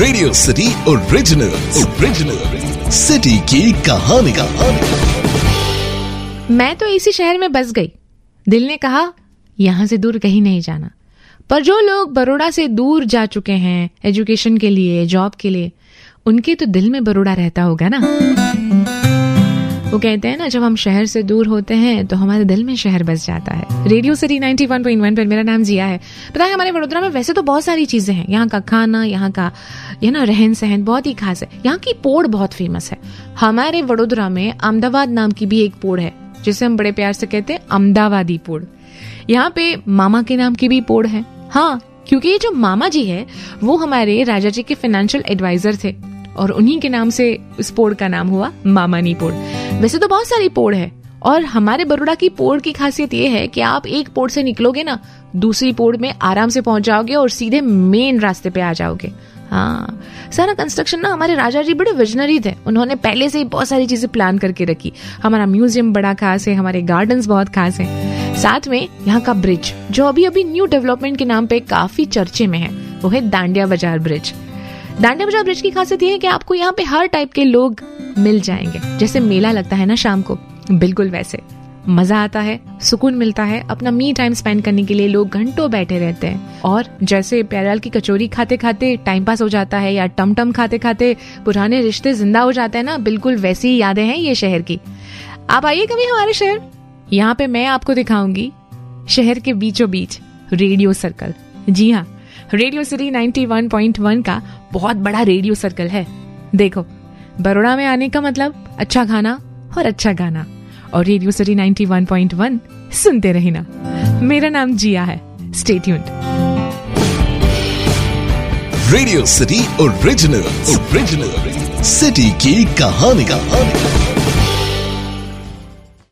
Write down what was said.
Radio City original original city की कहानी कहानी मैं तो इसी शहर में बस गई। दिल ने कहा, यहाँ से दूर कहीं नहीं जाना। पर जो लोग बड़ोड़ा से दूर जा चुके हैं एजुकेशन के लिए जॉब के लिए, उनके तो दिल में बड़ोड़ा रहता होगा ना। वो कहते हैं ना, जब हम शहर से दूर होते हैं तो हमारे दिल में शहर बस जाता है। रेडियो सिटी 91.1 पर मेरा नाम जिया है। पता है हमारे वडोदरा में वैसे तो बहुत सारी चीज़ें हैं। यहाँ का खाना, यहाँ का ये ना रहन सहन बहुत ही खास है। यहाँ की पोड़ बहुत फ़ेमस है। हमारे वडोदरा में अहमदाबाद नाम की भी एक पोड़ है, जिसे हम बड़े प्यार से कहते हैं अहमदाबादी पोड़। यहाँ पे मामा के नाम की भी पोड़ है। हाँ क्योंकि ये जो मामा जी है, वो हमारे राजा जी के फाइनेंशियल एडवाइजर थे, और उन्हीं के नाम से इस पोड़ का नाम हुआ मामानी पोड़। वैसे तो बहुत सारी पोड़ है। और हमारे बड़ोड़ा की पोड़ की खासियत ये है कि आप एक पोड़ से निकलोगे ना, दूसरी पोड़ में आराम से पहुँच जाओगे और सीधे मेन रास्ते पे आ जाओगे। हाँ। सारा कंस्ट्रक्शन ना हमारे राजा जी बड़े विजनरी थे। उन्होंने पहले से ही बहुत सारी चीज़ें प्लान करके रखी। हमारा म्यूज़ियम बड़ा खास है, हमारे गार्डन्स बहुत खास हैं। साथ में यहाँ का ब्रिज जो अभी अभी न्यू डेवलपमेंट के नाम पे काफ़ी चर्चे में है, वो है दांडिया बाज़ार ब्रिज दांडिया बाज़ार ब्रिज की खासियत ये है कि आपको यहाँ पे हर टाइप के लोग मिल जाएँगे। जैसे मेला लगता है ना शाम को, बिल्कुल वैसे। मज़ा आता है, सुकून मिलता है, अपना मी टाइम स्पेंड करने के लिए लोग घंटों बैठे रहते हैं। और जैसे प्याराल की कचौरी खाते खाते टाइम पास हो जाता है या टम टम खाते खाते पुराने रिश्ते ज़िंदा हो जाते हैं ना, बिल्कुल वैसी ही यादें हैं ये शहर की। आप आइए कभी हमारे शहर। यहाँ पे मैं आपको दिखाऊँगी शहर के बीचों बीच रेडियो सर्कल जी हाँ रेडियो सिटी 91.1 का बहुत बड़ा रेडियो सर्कल है। देखो बड़ोड़ा में आने का मतलब अच्छा खाना और अच्छा गाना। और रेडियो सिटी 91.1 सुनते रहना। मेरा नाम जिया है। Stay tuned Radio City original original city की कहानी कहानी।